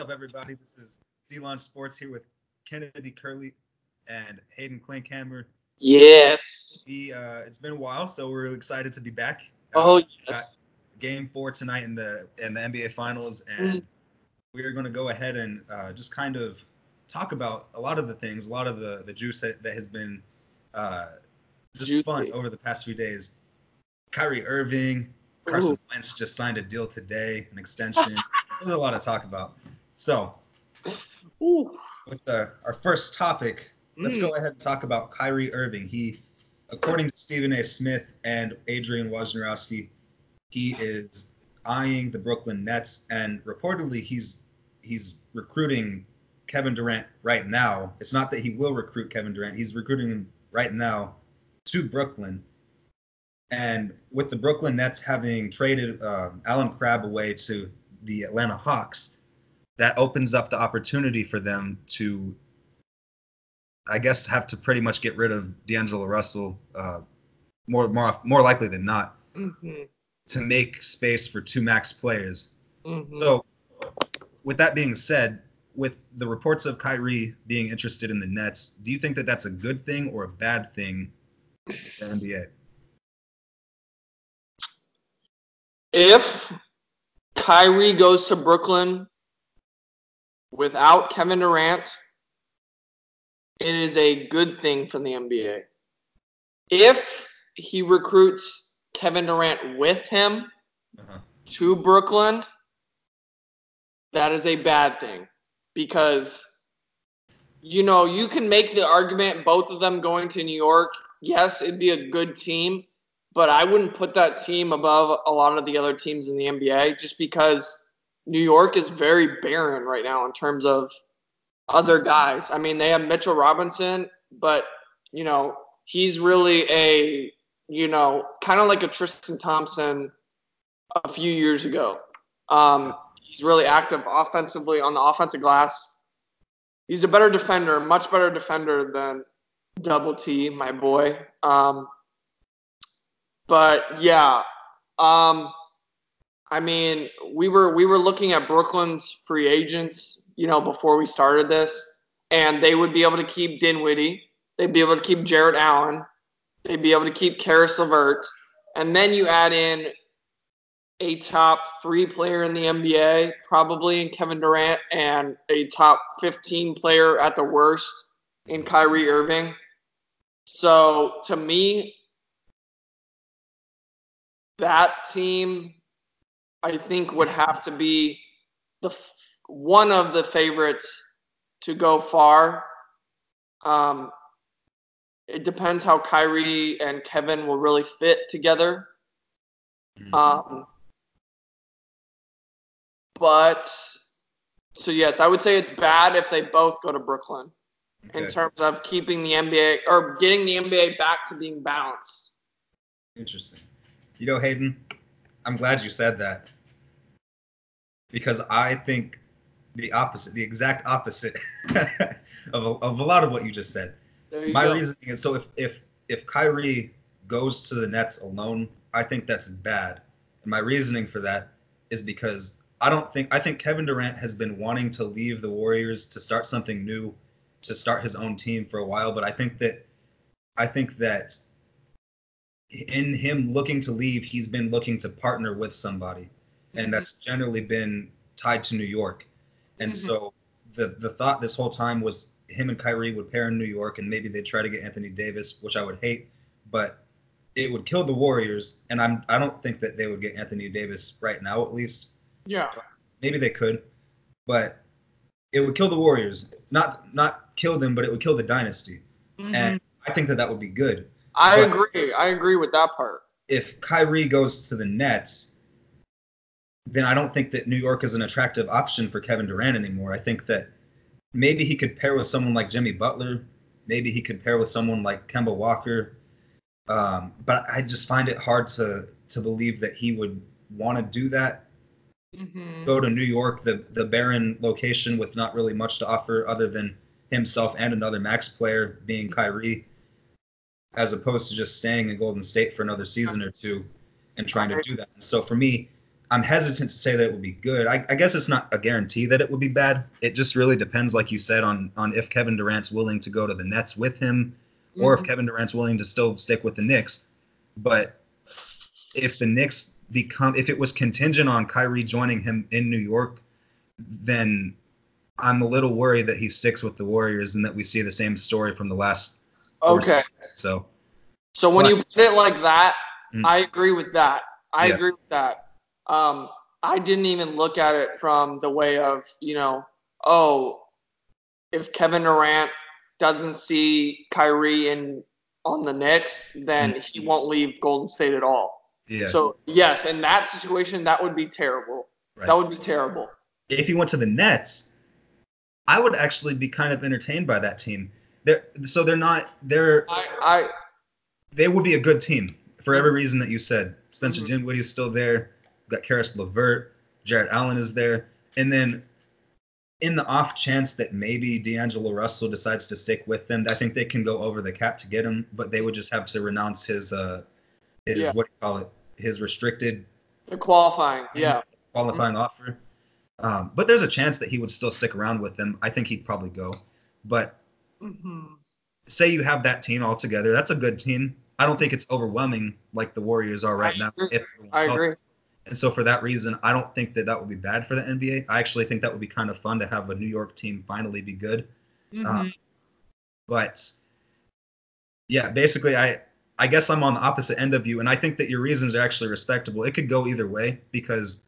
up, everybody? This is Z Launch Sports here with Kennedy Curley and Hayden Klinkhammer. Yes. We, uh, it's been a while, so we're excited to be back. Uh, Oh got yes. game four tonight in the in the NBA Finals, and Mm. we are going to go ahead and uh, just kind of talk about a lot of the things, a lot of the the juice that, that has been uh, just Juicy. fun over the past few days. Kyrie Irving, Carson Ooh. Wentz just signed a deal today, an extension. There's a lot to talk about. So, Ooh. with the, our first topic, let's Mm. go ahead and talk about Kyrie Irving. He, according to Stephen A. Smith and Adrian Wojnarowski, he is eyeing the Brooklyn Nets, and reportedly he's he's recruiting Kevin Durant right now. It's not that he will recruit Kevin Durant; he's recruiting him right now to Brooklyn. And with the Brooklyn Nets having traded uh, Allen Crabbe away to the Atlanta Hawks, that opens up the opportunity for them to, I guess, have to pretty much get rid of D'Angelo Russell, uh, more more more likely than not, Mhm. to make space for two max players. Mhm. So, with that being said, with the reports of Kyrie being interested in the Nets, do you think that that's a good thing or a bad thing for the NBA? if Kyrie goes to Brooklyn without Kevin Durant, it is a good thing for the NBA. If he recruits Kevin Durant with him Uh-huh. to Brooklyn, that is a bad thing because you know you can make the argument both of them going to New York. Yes, it'd be a good team, but I wouldn't put that team above a lot of the other teams in the NBA just because New York is very barren right now in terms of other guys. I mean, they have Mitchell Robinson, but you know he's really a you know kind of like a Tristan Thompson a few years ago. Um, he's really active offensively on the offensive glass. He's a better defender, much better defender than Double T, my boy. Um, but yeah, um, I mean, we were we were looking at Brooklyn's free agents, you know, before we started this, and they would be able to keep Dinwiddie, they'd be able to keep Jarrett Allen, they'd be able to keep Caris LeVert, and then you add in a top three player in the NBA, probably in Kevin Durant, and a top 15 player at the worst in Kyrie Irving. So to me, that team, I think, would have to be the f- one of the favorites to go far. Um, it depends how Kyrie and Kevin will really fit together. Mhm. Um, but so yes, I would say it's bad if they both go to Brooklyn in terms of keeping the NBA or getting the NBA back to being balanced. Interesting. You know, Hayden, I'm glad you said that because I think the opposite, the exact opposite of, a, of a lot of what you just said. You My go. reasoning is so if if if Kyrie goes to the Nets alone, I think that's bad. And my reasoning for that is because I don't think I think Kevin Durant has been wanting to leave the Warriors to start something new, to start his own team for a while, but I think that I think that in him looking to leave, he's been looking to partner with somebody, and that's generally been tied to New York. And Mhm. so the the thought this whole time was him and Kyrie would pair in New York, and maybe they'd try to get Anthony Davis, which I would hate, but it would kill the Warriors. And I'm I don't think that they would get Anthony Davis right now, at least. Yeah. Maybe they could, but it would kill the Warriors. Not not kill them, but it would kill the dynasty. And I think that that would be good. I but- agree. I agree with that part. if Kyrie goes to the Nets, then I don't think that New York is an attractive option for Kevin Durant anymore. I think that maybe he could pair with someone like Jimmy Butler. Maybe he could pair with someone like Kemba Walker. Um, but I just find it hard to to believe that he would want to do that. Mm-hmm. Go to New York, the the barren location with not really much to offer other than himself and another max player being Kyrie, as opposed to just staying in Golden State for another season or two and trying to do that. And so for me, I'm hesitant to say that it would be good. I, I guess it's not a guarantee that it would be bad. It just really depends, like you said, on on if Kevin Durant's willing to go to the Nets with him, or if Mhm. Kevin Durant's willing to still stick with the Knicks. But if the Knicks become, if it was contingent on Kyrie joining him in New York, then I'm a little worried that he sticks with the Warriors and that we see the same story from the last. Okay. seasons. So So when you put it like that, Mm. I agree with that. I Yeah. agree with that. Um, I didn't even look at it from the way of, you know, oh, if Kevin Durant doesn't see Kyrie in on the Knicks, then Mm. he won't leave Golden State at all. yeah, So yes, in that situation, that would be terrible. right. That would be terrible. if he went to the Nets, I would actually be kind of entertained by that team. They're, so they're not they're I, I they would be a good team for every reason that you said. Spencer Mhm. Dinwiddie's still there. We've got Caris LeVert. Jarrett Allen is there. And then in the off chance that maybe D'Angelo Russell decides to stick with them, I think they can go over the cap to get him, but they would just have to renounce his uh his Yeah. what do you call it? His restricted the qualifying. Yeah. qualifying offer. Um, but there's a chance that he would still stick around with them. I think he'd probably go. But hmm say you have that team all together, that's a good team. I don't think it's overwhelming like the Warriors are right I now. I agree. And so for that reason, I don't think that that would be bad for the NBA. I actually think that would be kind of fun to have a New York team finally be good. Mhm. But yeah, basically, I I guess I'm on the opposite end of you, and I think that your reasons are actually respectable. It could go either way because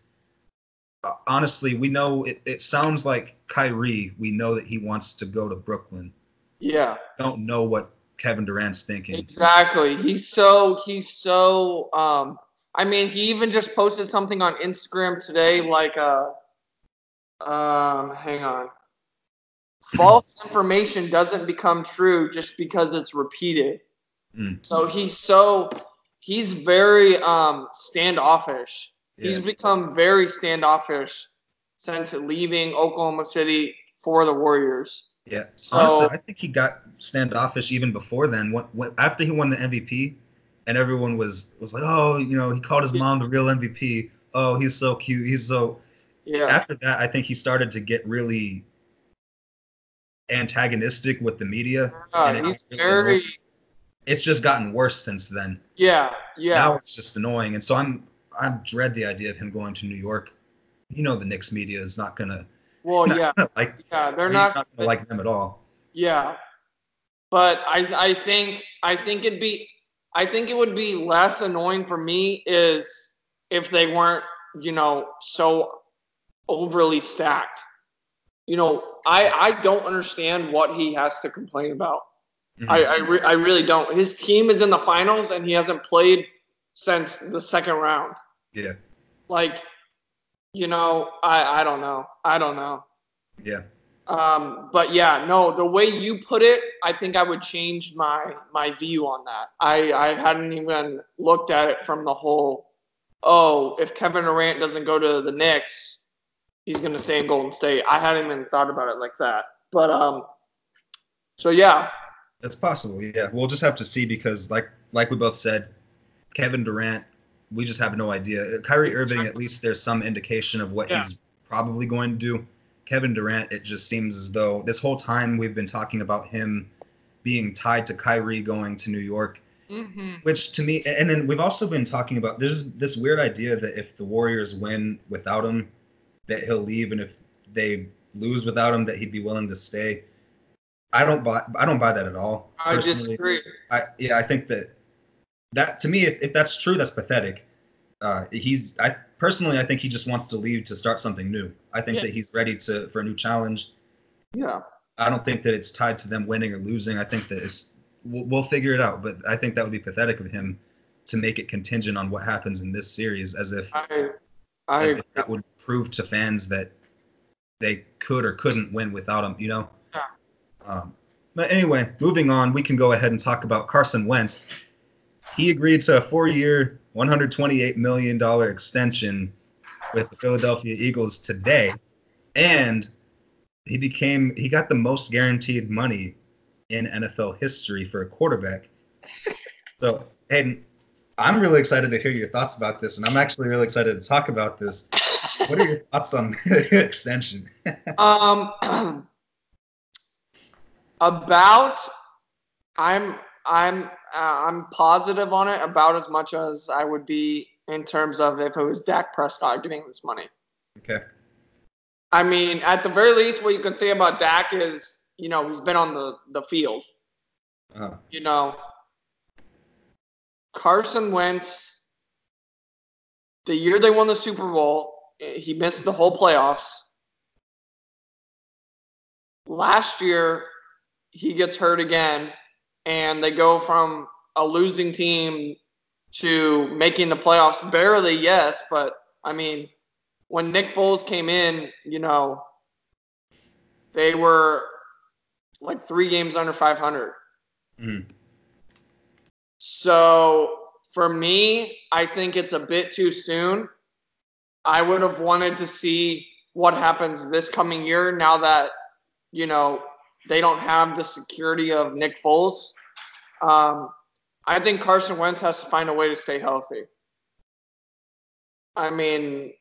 uh, honestly, we know it, it sounds like Kyrie. We know that he wants to go to Brooklyn. Yeah. Don't know what Kevin Durant's thinking. Exactly. He's so he's so um I mean he even just posted something on Instagram today like uh um hang on. False information doesn't become true just because it's repeated. Mm. So he's so he's very um standoffish. Yeah. He's become very standoffish since leaving Oklahoma City for the Warriors. Yeah, So- honestly, I think he got standoffish even before then. When, when after he won the MVP, and everyone was was like, "Oh, you know, he called his mom the real MVP. Oh, he's so cute. He's so." Yeah. After that, I think he started to get really antagonistic with the media. And it he's very. It's just gotten worse since then. yeah, yeah. Now it's just annoying, and so I'm I dread the idea of him going to New York. You know, the Knicks media is not gonna. well, not yeah. gonna like. Yeah, they're not, not gonna like them at all. Yeah, but I I think I think it'd be I think it would be less annoying for me is if they weren't you know so overly stacked. You know, I I don't understand what he has to complain about. Mhm. I I, re- I really don't. His team is in the finals and he hasn't played since the second round. yeah, Like, you know, I I don't know. I don't know. yeah. Um, but yeah, no, the way you put it, I think I would change my my view on that. I I hadn't even looked at it from the whole. Oh, if Kevin Durant doesn't go to the Knicks, he's gonna stay in Golden State. I hadn't even thought about it like that. But um, so yeah, That's possible, yeah. We'll just have to see because, like, like we both said, Kevin Durant, we just have no idea. Kyrie Irving, at least there's some indication of what Yeah. he's probably going to do. Kevin Durant, it just seems as though this whole time we've been talking about him being tied to Kyrie going to New York, mm-hmm. which to me, and then we've also been talking about there's this weird idea that if the Warriors win without him, that he'll leave, and if they lose without him, that he'd be willing to stay. I don't buy. I don't buy that at all. I personally. disagree. I yeah, I think that that to me, if, if that's true, that's pathetic. Uh, he's I personally, I think he just wants to leave to start something new. I think Yeah. that he's ready to for a new challenge. Yeah, I don't think that it's tied to them winning or losing. I think that it's we'll, we'll figure it out. But I think that would be pathetic of him to make it contingent on what happens in this series, as if I I as if that would prove to fans that they could or couldn't win without him. You know. Yeah. Um, but anyway, moving on, we can go ahead and talk about Carson Wentz. He agreed to a four-year, $128 million extension with the Philadelphia Eagles today, and he became he got the most guaranteed money in NFL history for a quarterback. So, Hayden, I'm really excited to hear your thoughts about this, and I'm actually really excited to talk about this. What are your thoughts on extension? um, about I'm I'm uh, I'm positive on it about as much as I would be in terms of if it was Dak Prescott getting this money. Okay. I mean, at the very least, what you can say about Dak is, you know, he's been on the the field. Uh-huh. You know, Carson Wentz, the year they won the Super Bowl, he missed the whole playoffs. Last year, he gets hurt again, and they go from a losing team to making the playoffs barely, yes, but I mean, when Nick Foles came in, you know, they were like three games under 500. Mm-hmm. So for me, I think it's a bit too soon. I would have wanted to see what happens this coming year now that, you know, they don't have the security of Nick Foles. Um, I think Carson Wentz has to find a way to stay healthy. I mean,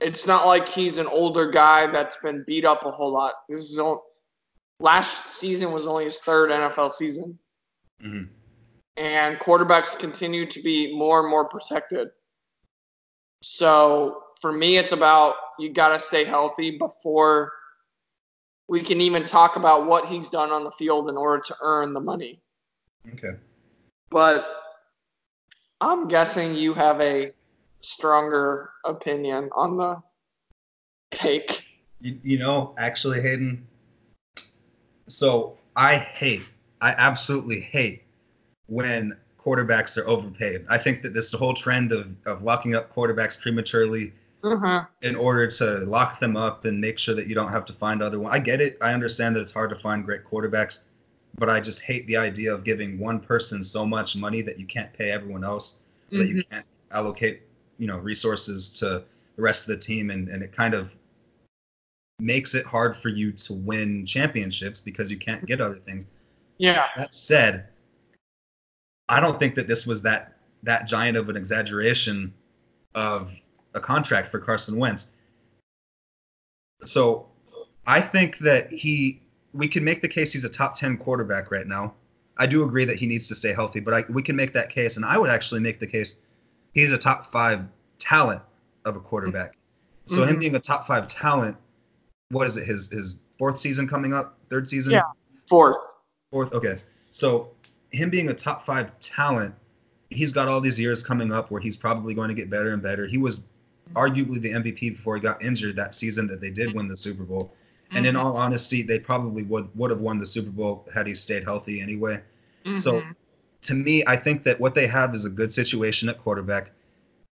it's not like he's an older guy that's been beat up a whole lot. This is all, last season was only his third NFL season. Mm-hmm. And quarterbacks continue to be more and more protected. So for me, it's about you got to stay healthy before we can even talk about what he's done on the field in order to earn the money. Okay. But I'm guessing you have a stronger opinion on the take. You, you know, actually, Hayden. So I hate, I absolutely hate when quarterbacks are overpaid. I think that this whole trend of, of locking up quarterbacks prematurely mm-hmm. in order to lock them up and make sure that you don't have to find other one. I get it. I understand that it's hard to find great quarterbacks, but I just hate the idea of giving one person so much money that you can't pay everyone else, mm-hmm. that you mm-hmm. can't allocate, you know, resources to the rest of the team, and, and it kind of makes it hard for you to win championships because you can't get other things. Yeah. That said, I don't think that this was that that giant of an exaggeration of a contract for Carson Wentz. So I think that he we can make the case he's a top 10 quarterback right now. I do agree that he needs to stay healthy, but I, we can make that case, and I would actually make the case he's a top five talent of a quarterback. So mm-hmm. him being a top five talent, what is it? His his fourth season coming up, third season? Yeah, fourth. Fourth. Okay. So him being a top five talent, he's got all these years coming up where he's probably going to get better and better. He was arguably the MVP before he got injured that season that they did win the Super Bowl. Mm-hmm. And in mm-hmm. all honesty, they probably would would have won the Super Bowl had he stayed healthy anyway. Mm-hmm. So to me, I think that what they have is a good situation at quarterback.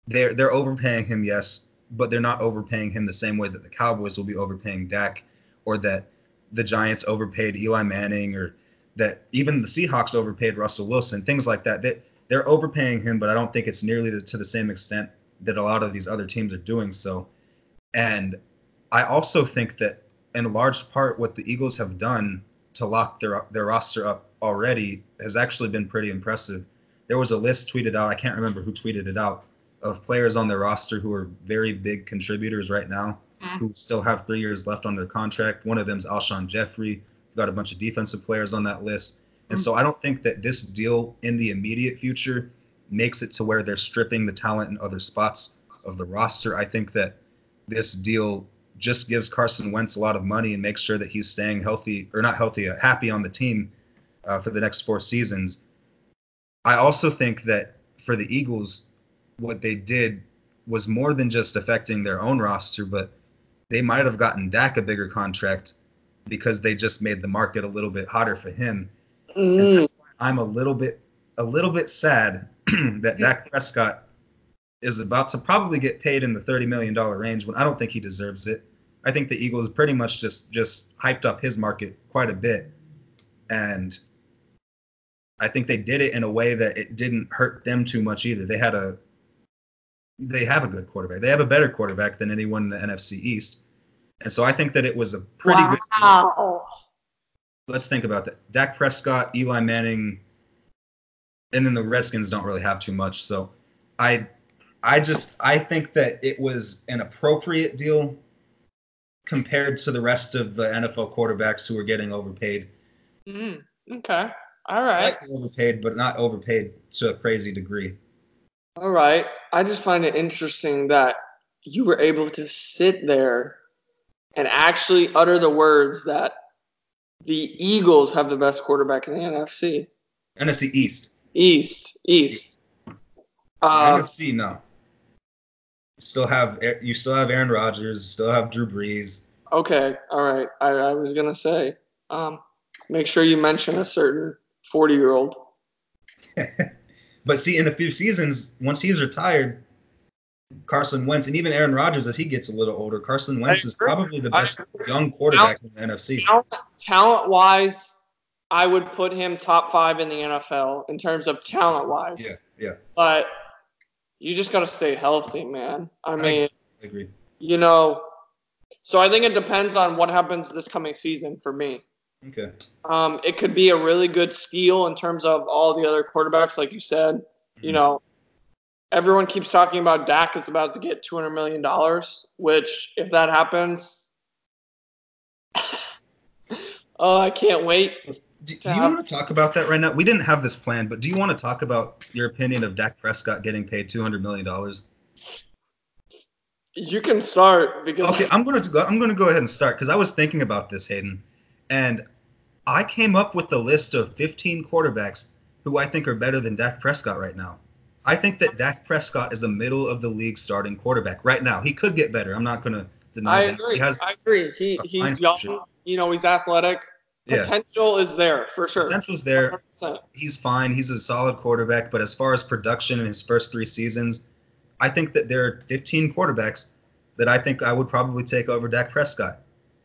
They're they're overpaying him, yes, but they're not overpaying him the same way that the Cowboys will be overpaying Dak or that the Giants overpaid Eli Manning or that even the Seahawks overpaid Russell Wilson, things like that. They, they're overpaying him, but I don't think it's nearly the, to the same extent that a lot of these other teams are doing so. And I also think that in large part what the Eagles have done to lock their their roster up already has actually been pretty impressive. There was a list tweeted out, I can't remember who tweeted it out, of players on their roster who are very big contributors right now, mm-hmm. who still have three years left on their contract. One of them is Alshon Jeffery, got a bunch of defensive players on that list. And so I don't think that this deal in the immediate future makes it to where they're stripping the talent in other spots of the roster. I think that this deal just gives Carson Wentz a lot of money and makes sure that he's staying healthy or not healthy, uh, happy on the team uh, for the next four seasons. I also think that for the Eagles, what they did was more than just affecting their own roster, but they might have gotten Dak a bigger contract because they just made the market a little bit hotter for him. Mm. I'm a little bit a little bit sad that Dak Prescott is about to probably get paid in the thirty million dollar range when I don't think he deserves it. I think the Eagles pretty much just just hyped up his market quite a bit, and I think they did it in a way that it didn't hurt them too much either. They had a they have a good quarterback. They have a better quarterback than anyone in the NFC East. And so I think that it was a pretty wow. good. Let's think about that. Dak Prescott, Eli Manning, and then the Redskins don't really have too much. So I I just I think that it was an appropriate deal compared to the rest of the NFL quarterbacks who were getting overpaid. Mm, okay. All right. Slightly overpaid, but not overpaid to a crazy degree. All right. I just find it interesting that you were able to sit there and actually utter the words that the Eagles have the best quarterback in the NFC. NFC East. East. East. Um, NFC, no. You still have you still have Aaron Rodgers, still have Drew Brees. Okay, all right. I, I was gonna say, um, make sure you mention a certain forty-year-old. but see, in a few seasons, once he's retired, Carson Wentz and even Aaron Rodgers, as he gets a little older, Carson Wentz is probably the best young quarterback talent, in the NFC. Talent wise, I would put him top five in the NFL in terms of talent wise. Yeah, yeah. But you just got to stay healthy, man. I mean, I agree. You know, so I think it depends on what happens this coming season for me. Okay. Um, it could be a really good steal in terms of all the other quarterbacks, like you said. Mm-hmm. You know, everyone keeps talking about Dak is about to get two hundred million dollars, which if that happens, oh, I can't wait. Do, do you want to talk about that right now? We didn't have this plan, but do you want to talk about your opinion of Dak Prescott getting paid two hundred million dollars? You can start because okay, I'm going to go. I'm going to go ahead and start because I was thinking about this, Hayden, and I came up with a list of 15 quarterbacks who I think are better than Dak Prescott right now. I think that Dak Prescott is a middle of the league starting quarterback right now. He could get better. I'm not going to deny I that. Agree. He has I agree. He he's young. You know, he's athletic. Potential yeah. is there for sure. Potential's there. 100%. He's fine. He's a solid quarterback. But as far as production in his first three seasons, I think that there are 15 quarterbacks that I think I would probably take over Dak Prescott.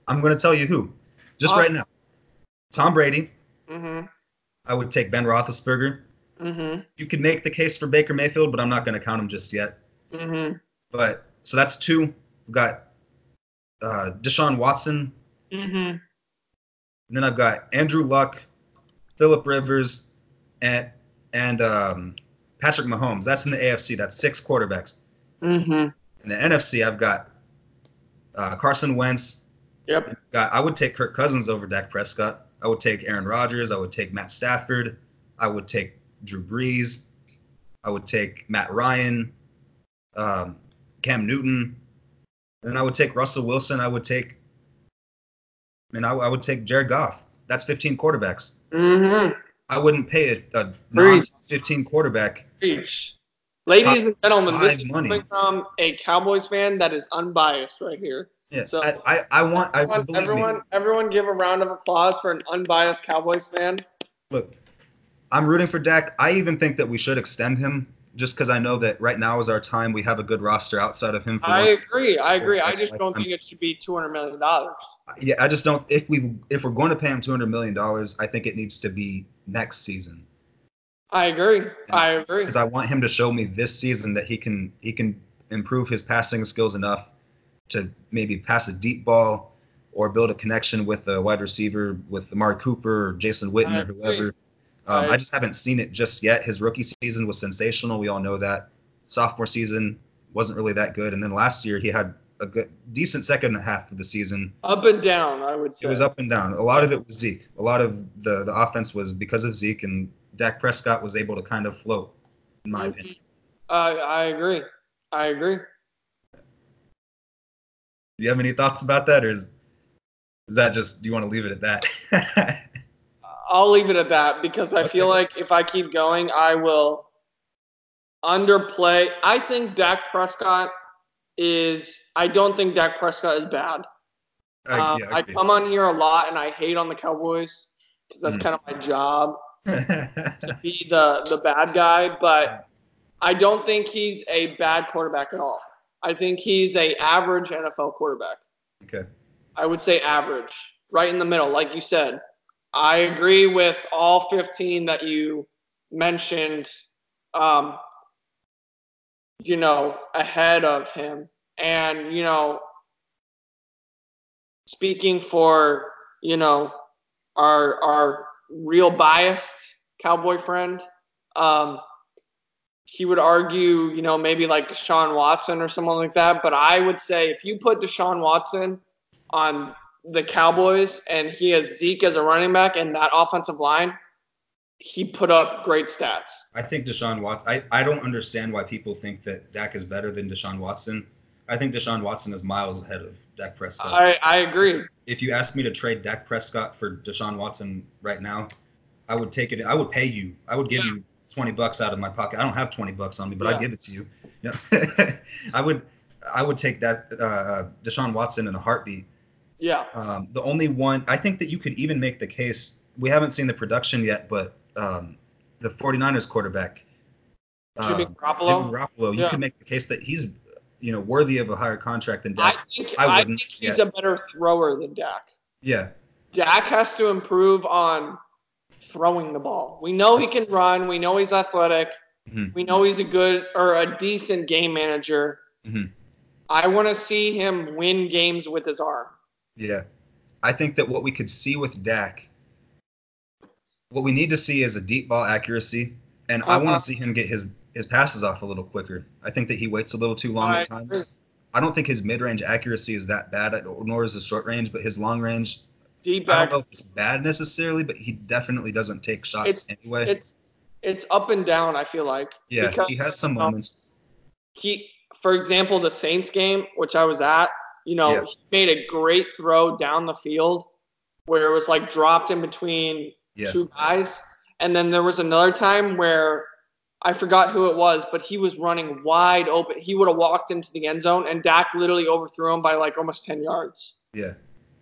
I'm going to tell you who, just awesome. right now. Tom Brady. Mm-hmm. I would take Ben Roethlisberger. Mm-hmm. You could make the case for Baker Mayfield, but I'm not going to count him just yet. Mm-hmm. But so that's two. We've got uh, Deshaun Watson. Mm-hmm. And then I've got Andrew Luck, Philip Rivers, and and um, Patrick Mahomes. That's in the AFC. That's six quarterbacks. Mm-hmm. In the NFC, I've got uh, Carson Wentz. Yep. Got, I would take Kirk Cousins over Dak Prescott. I would take Aaron Rodgers. I would take Matt Stafford. I would take Drew Brees. I would take Matt Ryan, um, Cam Newton, and I would take Russell Wilson. I would take and I, I would take Jared Goff. That's 15 quarterbacks. Mm-hmm. I wouldn't pay a, a non 15 quarterback. Preach. Ladies and gentlemen, this is money. coming from a Cowboys fan that is unbiased right here. Yeah, so I, I, I want everyone, I, everyone, me. everyone, give a round of applause for an unbiased Cowboys fan. Look, I'm rooting for Dak. I even think that we should extend him just because I know that right now is our time. We have a good roster outside of him. I agree. I agree. I just don't think it should be two hundred million dollars. Yeah, I just don't. If we if we're going to pay him two hundred million dollars, I think it needs to be next season. I agree. And I agree. Because I want him to show me this season that he can he can improve his passing skills enough to maybe pass a deep ball or build a connection with a wide receiver with Amari Cooper or Jason Witten or whoever. Um, I, I just haven't seen it just yet. His rookie season was sensational. We all know that. Sophomore season wasn't really that good, and then last year he had a good, decent second half of the season. Up and down, I would say. It was up and down. A lot of it was Zeke. A lot of the the offense was because of Zeke, and Dak Prescott was able to kind of float, in my mm-hmm. opinion. I I agree. I agree. Do you have any thoughts about that, or is, is that just do you want to leave it at that? I'll leave it at that because I feel like if I keep going, I will underplay. I think Dak Prescott is. I don't think Dak Prescott is bad. I, um, yeah, I, I come on here a lot and I hate on the Cowboys because that's mm. kind of my job to be the the bad guy. But I don't think he's a bad quarterback at all. I think he's a average NFL quarterback. Okay. I would say average, right in the middle, like you said. I agree with all 15 that you mentioned, um, you know, ahead of him. And, you know, speaking for, you know, our, our real biased cowboy friend, Um, he would argue, you know, maybe like Deshaun Watson or someone like that. But I would say if you put Deshaun Watson on the Cowboys and he has Zeke as a running back and that offensive line, he put up great stats. I think Deshaun Watson. I, I don't understand why people think that Dak is better than Deshaun Watson. I think Deshaun Watson is miles ahead of Dak Prescott. I, I agree. If you ask me to trade Dak Prescott for Deshaun Watson right now, I would take it. I would pay you. I would give Yeah. you twenty bucks out of my pocket. I don't have twenty bucks on me, but Yeah. I'd give it to you. No. I would. I would take that uh, Deshaun Watson in a heartbeat. Yeah. Um, the only one I think that you could even make the case. We haven't seen the production yet, but um, the 49ers quarterback, Jimmy um, Garoppolo? Jimmy Garoppolo, you Yeah. could make the case that he's, you know, worthy of a higher contract than I Dak. think I I, think he's yeah. a better thrower than Dak. yeah, Dak has to improve on throwing the ball. We know he can run. We know he's athletic. Mhm. We know he's a good or a decent game manager. Mhm. I want to see him win games with his arm. Yeah. I think that what we could see with Dak, what we need to see is a deep ball accuracy, and I Uh-huh. want to see him get his his passes off a little quicker. I think that he waits a little too long I at times. agree. I don't think his mid range accuracy is that bad, nor is his short range, but his long range Deep I don't know if it's bad necessarily, but he definitely doesn't take shots It's- anyway. It's it's up and down. I feel like. yeah, because, he has some um, moments. he for example the saints game which i was at you know Yeah. he made a great throw down the field where it was like dropped in between Yeah, two guys. And then there was another time where i forgot who it was but he was running wide open. He would have walked into the end zone and Dak literally overthrew him by like almost 10 yards. Yeah,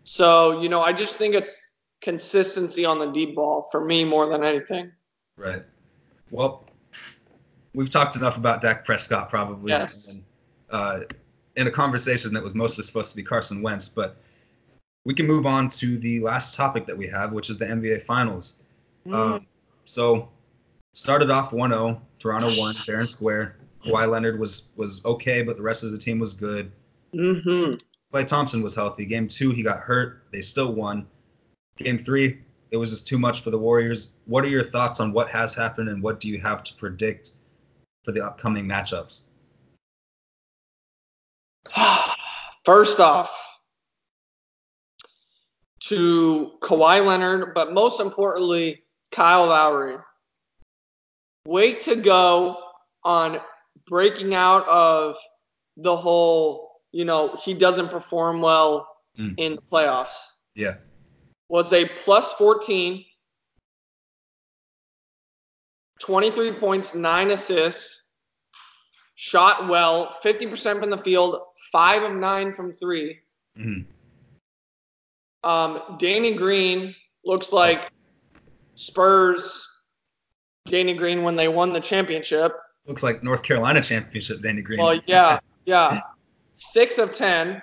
so you know i just think it's consistency on the deep ball for me more than anything. Right. Well, we've talked enough about Dak Prescott probably. Yes. and, uh, in a conversation that was mostly supposed to be Carson Wentz, but we can move on to the last topic that we have, which is the NBA Finals. Um, so started off 1-0, Toronto won, fair and square. Kawhi Leonard was was okay, but the rest of the team was good. Mm-hmm. Klay Thompson was healthy. Game two, he got hurt. They still won. Game three, it was just too much for the Warriors. What are your thoughts on what has happened and what do you have to predict for the upcoming matchups? First off, to Kawhi Leonard, but most importantly, Kyle Lowry. Way to go on breaking out of the whole, you know, he doesn't perform well Mm. in the playoffs. Yeah. Was a plus 14, 23 points, nine assists, shot well, 50% from the field, five of nine from three. Mhm. Um, Danny Green looks like Spurs. Danny Green when they won the championship. Looks like North Carolina championship, Danny Green. Well, yeah, yeah. Six of ten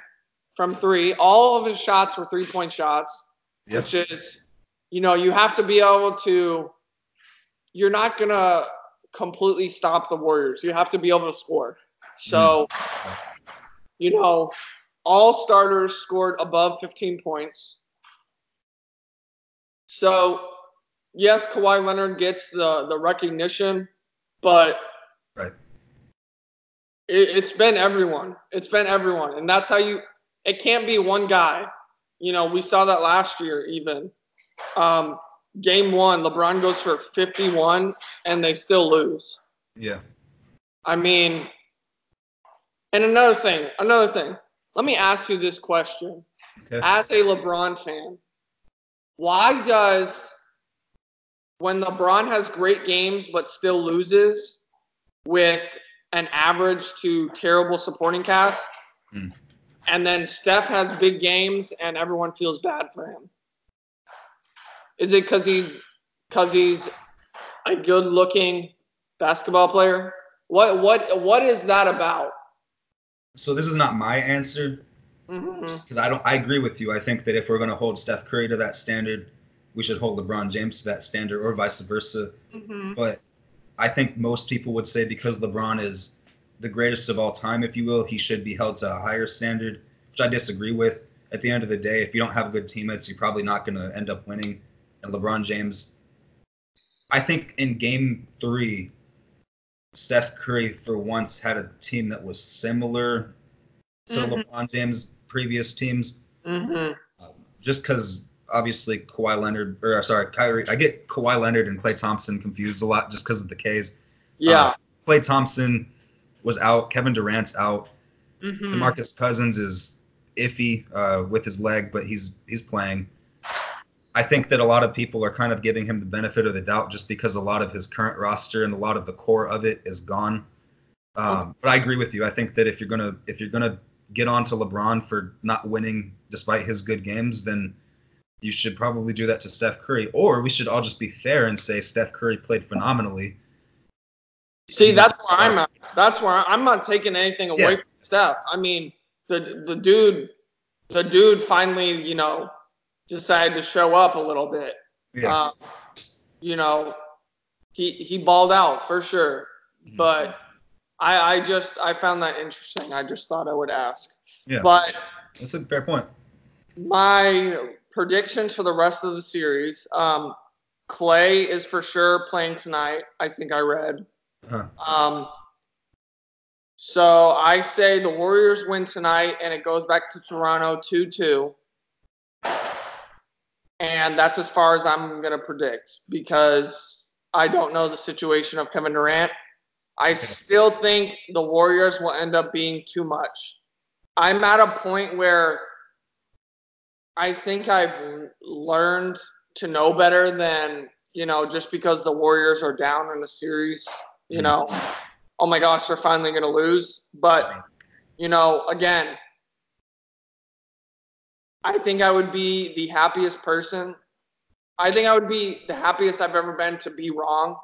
from three. All of his shots were three point shots, Yep. which is, you know, you have to be able to. You're not gonna completely stop the Warriors. You have to be able to score. So, you know, all starters scored above 15 points. So, yes, Kawhi Leonard gets the the recognition, but Right. it, it's been everyone. It's been everyone, and that's how you. It can't be one guy. You know, we saw that last year. Even um, game one, LeBron goes for 51, and they still lose. Yeah. I mean, and another thing, another thing. Let me ask you this question. Okay. As a LeBron fan, why does when LeBron has great games but still loses with an average to terrible supporting cast, Hmm. and then Steph has big games and everyone feels bad for him? Is it because he's because he's a good-looking basketball player? What what what is that about? So this is not my answer because I don't. I agree with you. I think that if we're going to hold Steph Curry to that standard, we should hold LeBron James to that standard, or vice versa. hmm But I think most people would say because LeBron is the greatest of all time, if you will, he should be held to a higher standard, which I disagree with. At the end of the day, if you don't have good teammates, you're probably not going to end up winning. And LeBron James, I think in game three, Steph Curry for once had a team that was similar to Mhm. LeBron James' previous teams. hmm Um, just because obviously Kawhi Leonard, or uh, sorry, Kyrie, I get Kawhi Leonard and Klay Thompson confused a lot just because of the K's. Yeah. Klay Thompson was out, Kevin Durant's out, Mhm. Demarcus Cousins is iffy uh, with his leg, but he's he's playing. I think that a lot of people are kind of giving him the benefit of the doubt just because a lot of his current roster and a lot of the core of it is gone. Um, but I agree with you. I think that if you're gonna if you're gonna get on to LeBron for not winning despite his good games, then you should probably do that to Steph Curry. Or we should all just be fair and say Steph Curry played phenomenally. See, that's where I'm at. That's where I'm not taking anything away Yeah. from Steph. I mean, the the dude, the dude finally, you know, decided to show up a little bit. Yeah. Um, you know, he he balled out for sure. Mhm. But I I just I found that interesting. I just thought I would ask. Yeah. But That's a fair point. my predictions for the rest of the series, um, Klay is for sure playing tonight. I think I read. Huh. Um, so I say the Warriors win tonight, and it goes back to Toronto two-two. And that's as far as I'm going to predict because I don't know the situation of Kevin Durant. I still think the Warriors will end up being too much. I'm at a point where I think I've learned to know better than, you know, just because the Warriors are down in the series, you Mhm. know, oh my gosh, they're finally going to lose. But, you know, again, I think I would be the happiest person. I think I would be the happiest I've ever been to be wrong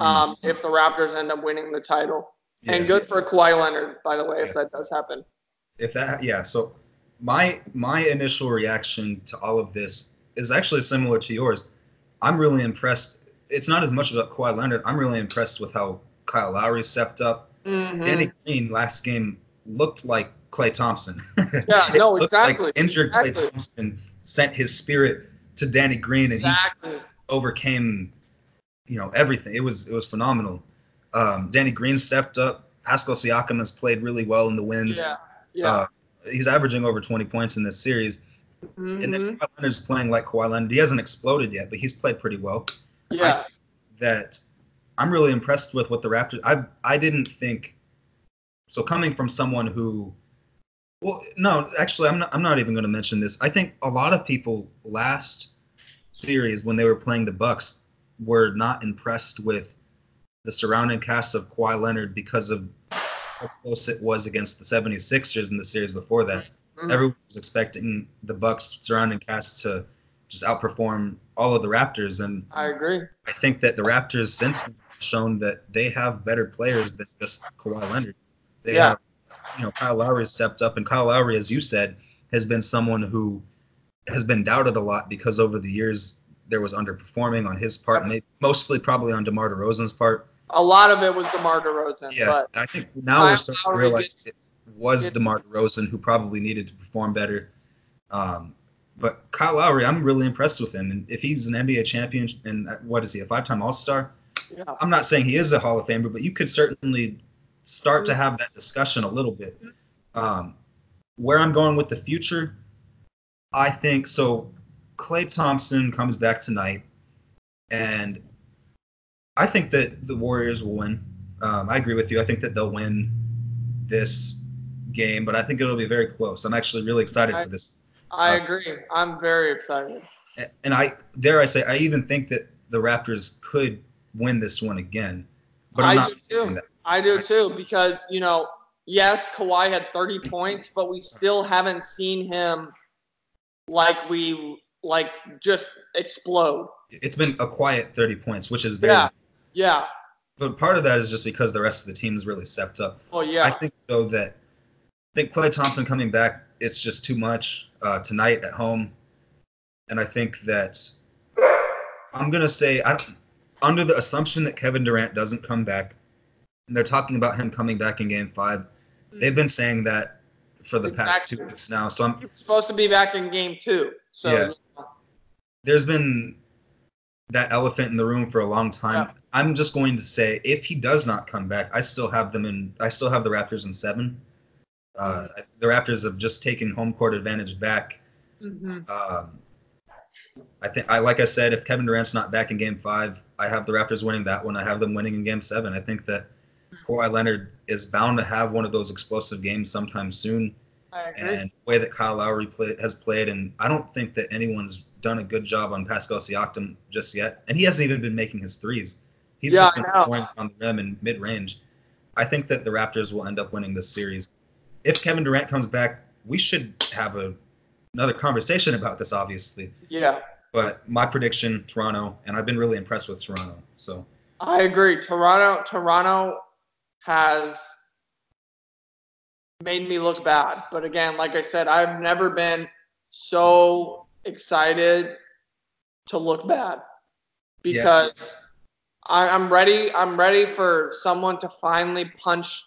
um, if the Raptors end up winning the title. Yeah. And good for Kawhi Leonard, by the way, if that does happen. if that yeah so my my initial reaction to all of this is actually similar to yours i'm really impressed it's not as much about Kawhi Leonard i'm really impressed with how Kyle Lowry stepped up Mhm. Danny Green last game looked like Klay Thompson Yeah, no, exactly. like injured Klay. Thompson sent his spirit to Danny Green and he overcame you know everything it was it was phenomenal um, Danny Green stepped up Pascal Siakam has played really well in the wins Yeah. Yeah. uh, he's averaging over 20 points in this series. And then Mhm. Kawhi Leonard's playing like Kawhi Leonard. He hasn't exploded yet, but he's played pretty well. Yeah. That I'm really impressed with what the Raptors. I I didn't think. So coming from someone who, well, no, actually, I'm not. I'm not even going to mention this. I think a lot of people last series when they were playing the Bucks were not impressed with the surrounding cast of Kawhi Leonard because of how close it was against the 76ers in the series before that Mhm. everyone was expecting the Bucks surrounding cast to just outperform all of the Raptors, and I agree. I think that the Raptors since shown that they have better players than just Kawhi Leonard. They Yeah. have, you know, Kyle Lowry has stepped up, and Kyle Lowry, as you said, has been someone who has been doubted a lot because over the years there was underperforming on his part, and mostly probably on DeMar DeRozan's part. A lot of it was DeMar DeRozan, Yeah, but I think now Kyle we're starting to realize gets- it was gets- DeMar DeRozan who probably needed to perform better. Um, but Kyle Lowry, I'm really impressed with him. And if he's an NBA champion and uh, what is he, a five-time All-Star? yeah. I'm not saying he is a Hall of Famer, but you could certainly start to have that discussion a little bit. Um, where I'm going with the future, I think so. Klay Thompson comes back tonight, and I think that the Warriors will win. Um, I agree with you. I think that they'll win this game, but I think it'll be very close. I'm actually really excited I- for this. I Uh, agree. I'm very excited. And I dare I say, I even think that the Raptors could win this one again. But I'm I not do too. that. I do too because you know, yes, Kawhi had 30 points, but we still haven't seen him like we like just explode. It's been a quiet 30 points, which is very. Yeah. Yeah. But part of that is just because the rest of the team's really stepped up. Oh yeah, I think though that I think Klay Thompson coming back, it's just too much uh, tonight at home, and I think that I'm gonna say I under the assumption that Kevin Durant doesn't come back, and they're talking about him coming back in Game Five. They've been saying that for the past two weeks now. So I'm supposed to be back in game two. So Yeah. there's been that elephant in the room for a long time. Yeah. I'm just going to say if he does not come back, I still have them in. I still have the Raptors in seven. Uh, the Raptors have just taken home court advantage back. Mhm. Um, I think I like I said, if Kevin Durant's not back in Game Five, I have the Raptors winning that one. I have them winning in Game Seven. I think that Kawhi Leonard is bound to have one of those explosive games sometime soon. And the way that Kyle Lowry play, has played, and I don't think that anyone's done a good job on Pascal Siakam just yet. And he hasn't even been making his threes. He's Yeah, just been scoring on the rim and mid range. I think that the Raptors will end up winning this series. If Kevin Durant comes back, we should have a, another conversation about this, obviously. yeah, But my prediction, Toronto, and I've been really impressed with Toronto. So I agree. Toronto, Toronto has made me look bad. But again, like I said, I've never been so excited to look bad because I, I'm ready. I'm ready for someone to finally punch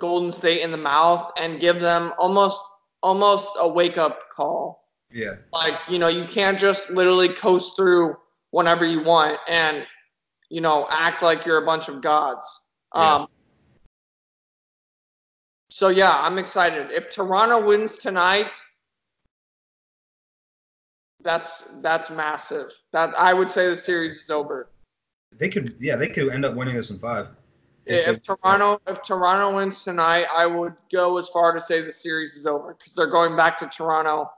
Golden State in the mouth and give them almost almost a wake up call. yeah, Like you know, you can't just literally coast through whenever you want and you know act like you're a bunch of gods. Yeah. Um, so yeah, I'm excited. If Toronto wins tonight, that's that's massive. That I would say the series is over. they could. Yeah, they could end up winning this in five. If, they- Toronto if Toronto wins tonight, I would go as far to say the series is over because they're going back to Toronto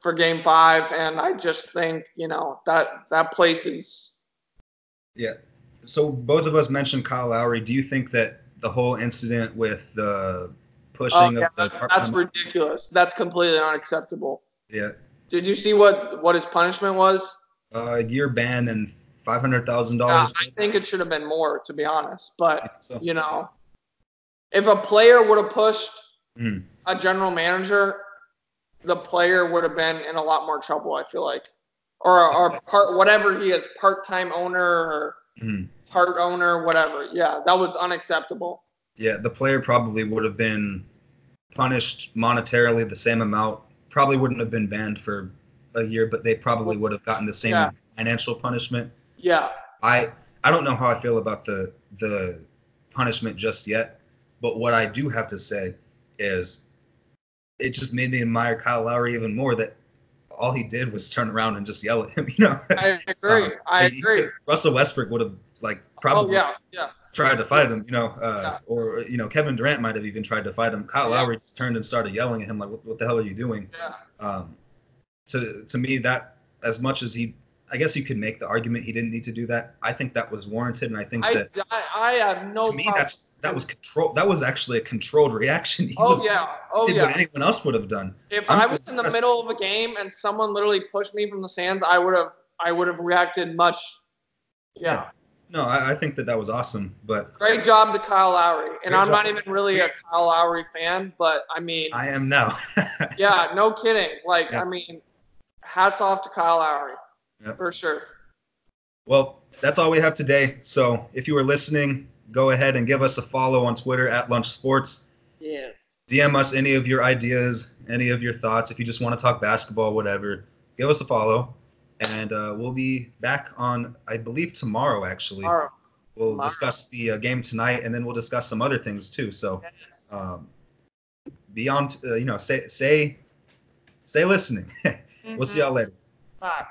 for Game Five, and I just think you know that that place is Yeah. So both of us mentioned Kyle Lowry. Do you think that the whole incident with the pushing oh, yeah, of the that- that's ridiculous. That's completely unacceptable. yeah, Did you see what what his punishment was? a year ban and five hundred thousand Yeah, dollars. I think it should have been more, to be honest. But So, you know, if a player would have pushed Mhm. a general manager, the player would have been in a lot more trouble. I feel like, or or part whatever he is, part time owner or Mhm. Part owner, whatever. Yeah, that was unacceptable. yeah, the player probably would have been punished monetarily the same amount. Probably wouldn't have been banned for a year, but they probably would have gotten the same Yeah. financial punishment. Yeah, I I don't know how I feel about the the punishment just yet, but what I do have to say is it just made me admire Kyle Lowry even more that all he did was turn around and just yell at him, you know. I agree. Um, I agree. Russell Westbrook would have like Oh probably yeah, yeah. tried to fight him, you know, uh, Yeah. or you know Kevin Durant might have even tried to fight him. Kyle Yeah. Lowry just turned and started yelling at him like, "What, what the hell are you doing?" Yeah. Um, to to me, that as much as he, I guess you could make the argument he didn't need to do that. I think that was warranted, and I think I, that I I have no to me problem. that's that was control. That was actually a controlled reaction. He Oh was, yeah, oh did yeah. what anyone else would have done. If I'm I was in the middle of a game and someone literally pushed me from the stands, I would have I would have reacted much. Yeah. Yeah. No, I, I think that that was awesome, but Great job to Kyle Lowry. And I'm not even really a Kyle Lowry fan, but I mean, I am now. yeah, no kidding. Like, Yeah. I mean, hats off to Kyle Lowry Yep. for sure. Well, that's all we have today. So if you are listening, go ahead and give us a follow on Twitter at Lunch Sports. Yes. DM us any of your ideas, any of your thoughts. If you just want to talk basketball, whatever, give us a follow. And uh, we'll be back on, I believe, tomorrow, actually. All right. We'll tomorrow. discuss the uh, game tonight, and then we'll discuss some other things too. So Yes. um, beyond, uh, you know, stay, stay, stay listening. we'll see Mhm. y'all later. Bye.